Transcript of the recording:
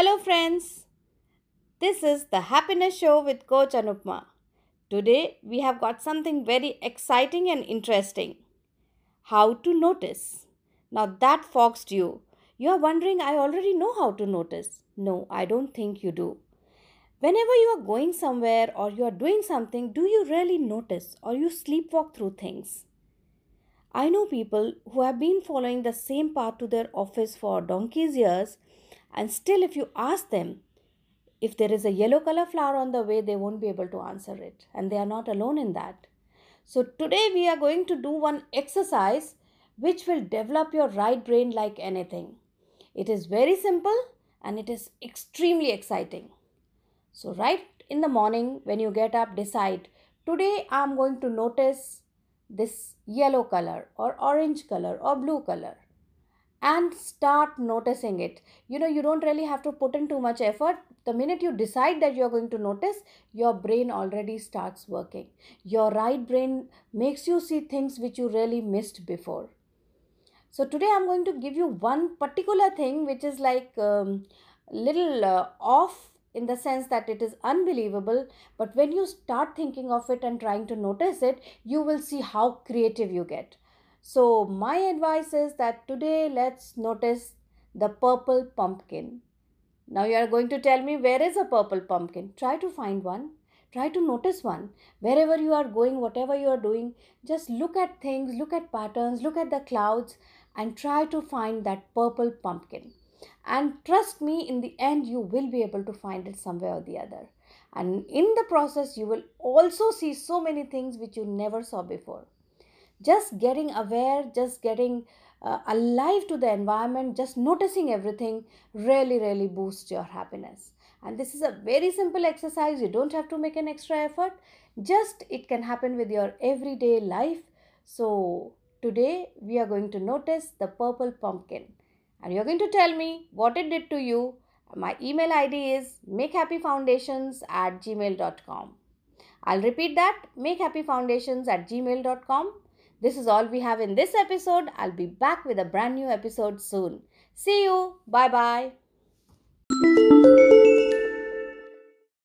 Hello, friends. This is the Happiness Show with Coach Anupma. Today, we have got something very exciting and interesting. How to notice. Now, that foxed you. You are wondering, I already know how to notice. No, I don't think you do. Whenever you are going somewhere or you are doing something, do you really notice or you sleepwalk through things? I know people who have been following the same path to their office for donkey's years, and still, if you ask them if there is a yellow color flower on the way, they won't be able to answer it, and they are not alone in that. So, today we are going to do one exercise which will develop your right brain like anything. It is very simple and it is extremely exciting. So, right in the morning when you get up, decide today I am going to notice this yellow color or orange color or blue color and start noticing it. You know you don't really have to put in too much effort. The minute you decide that you're going to notice your brain already starts working. Your right brain makes you see things which you really missed before. So today i'm going to give you one particular thing which is like um, little uh, off in the sense that it is unbelievable but when you start thinking of it and trying to notice it you will see how creative you get so my advice is that today let's notice the purple pumpkin. Now you are going to tell me where is a purple pumpkin? Try to find one. Try to notice one. Wherever you are going whatever you are doing just look at things look at patterns look at the clouds and try to find that purple pumpkin. And trust me in the end you will be able to find it somewhere or the other. And in the process you will also see so many things which you never saw before just getting aware just getting uh, alive to the environment just noticing everything really really boosts your happiness and this is a very simple exercise you don't have to make an extra effort just it can happen with your everyday life so today we are going to notice the purple pumpkin and you're going to tell me what it did to you. My email ID is makehappyfoundations at gmail.com. I'll repeat that makehappyfoundations at gmail.com. This is all we have in this episode. I'll be back with a brand new episode soon. See you. Bye bye.